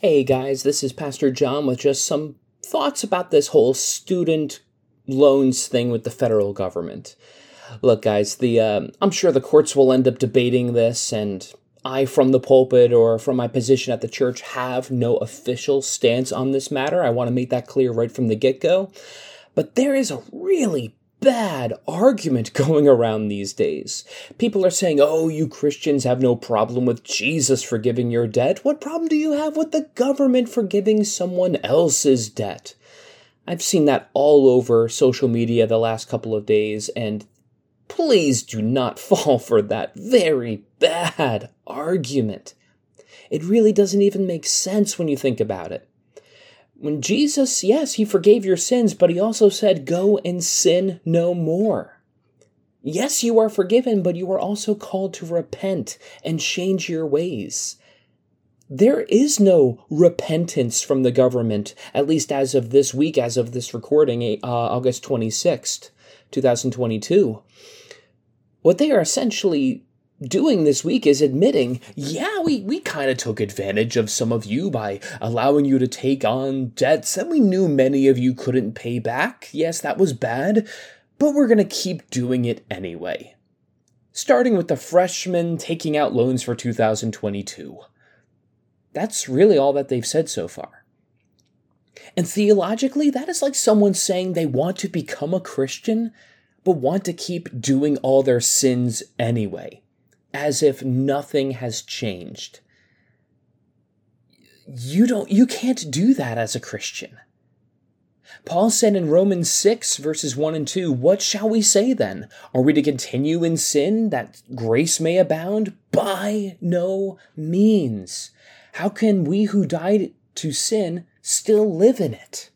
Hey guys, this is Pastor John with just some thoughts about this whole student loans thing with the federal government. Look, guys, the um, I'm sure the courts will end up debating this, and I, from the pulpit or from my position at the church, have no official stance on this matter. I want to make that clear right from the get go. But there is a really bad argument going around these days. People are saying, oh, you Christians have no problem with Jesus forgiving your debt. What problem do you have with the government forgiving someone else's debt? I've seen that all over social media the last couple of days, and please do not fall for that very bad argument. It really doesn't even make sense when you think about it. When Jesus, yes, he forgave your sins, but he also said, Go and sin no more. Yes, you are forgiven, but you are also called to repent and change your ways. There is no repentance from the government, at least as of this week, as of this recording, uh, August 26th, 2022. What they are essentially doing this week is admitting, yeah, we, we kind of took advantage of some of you by allowing you to take on debts that we knew many of you couldn't pay back. Yes, that was bad, but we're going to keep doing it anyway. Starting with the freshmen taking out loans for 2022. That's really all that they've said so far. And theologically, that is like someone saying they want to become a Christian, but want to keep doing all their sins anyway as if nothing has changed. You don't you can't do that as a Christian. Paul said in Romans 6 verses 1 and 2, what shall we say then? Are we to continue in sin that grace may abound? By no means. How can we who died to sin still live in it?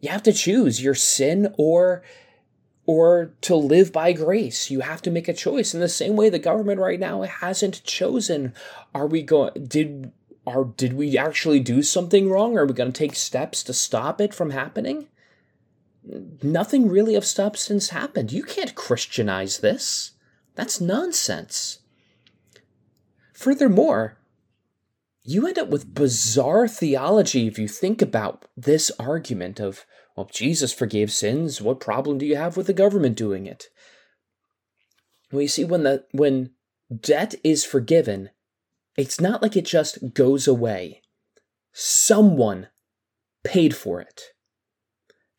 You have to choose your sin or or to live by grace. You have to make a choice. In the same way the government right now hasn't chosen. Are we going did are did we actually do something wrong? Are we going to take steps to stop it from happening? Nothing really of substance happened. You can't Christianize this. That's nonsense. Furthermore, you end up with bizarre theology if you think about this argument of well, Jesus forgave sins. What problem do you have with the government doing it? Well, you see, when the when debt is forgiven, it's not like it just goes away. Someone paid for it.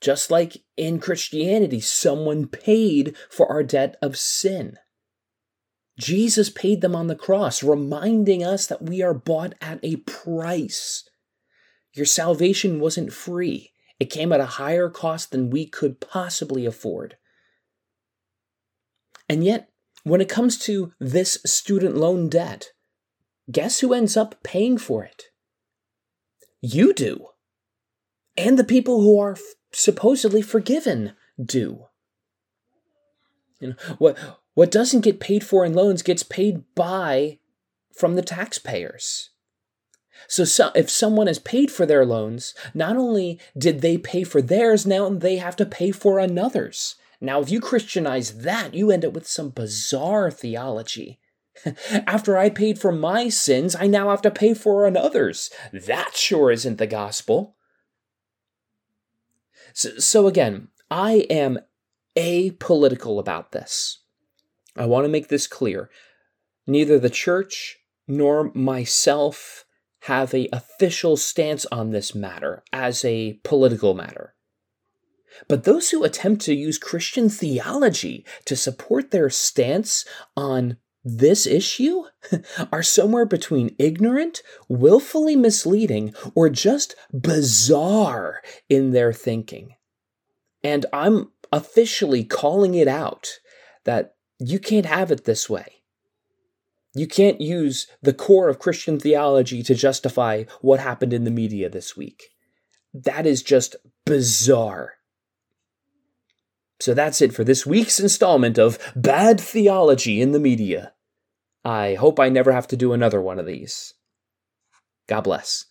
Just like in Christianity, someone paid for our debt of sin. Jesus paid them on the cross, reminding us that we are bought at a price. Your salvation wasn't free. It came at a higher cost than we could possibly afford. And yet, when it comes to this student loan debt, guess who ends up paying for it? You do. And the people who are f- supposedly forgiven do. You know, what, what doesn't get paid for in loans gets paid by from the taxpayers. So, so, if someone has paid for their loans, not only did they pay for theirs, now they have to pay for another's. Now, if you Christianize that, you end up with some bizarre theology. After I paid for my sins, I now have to pay for another's. That sure isn't the gospel. So, so again, I am apolitical about this. I want to make this clear. Neither the church nor myself have a official stance on this matter as a political matter. But those who attempt to use Christian theology to support their stance on this issue are somewhere between ignorant, willfully misleading, or just bizarre in their thinking. And I'm officially calling it out that you can't have it this way. You can't use the core of Christian theology to justify what happened in the media this week. That is just bizarre. So that's it for this week's installment of Bad Theology in the Media. I hope I never have to do another one of these. God bless.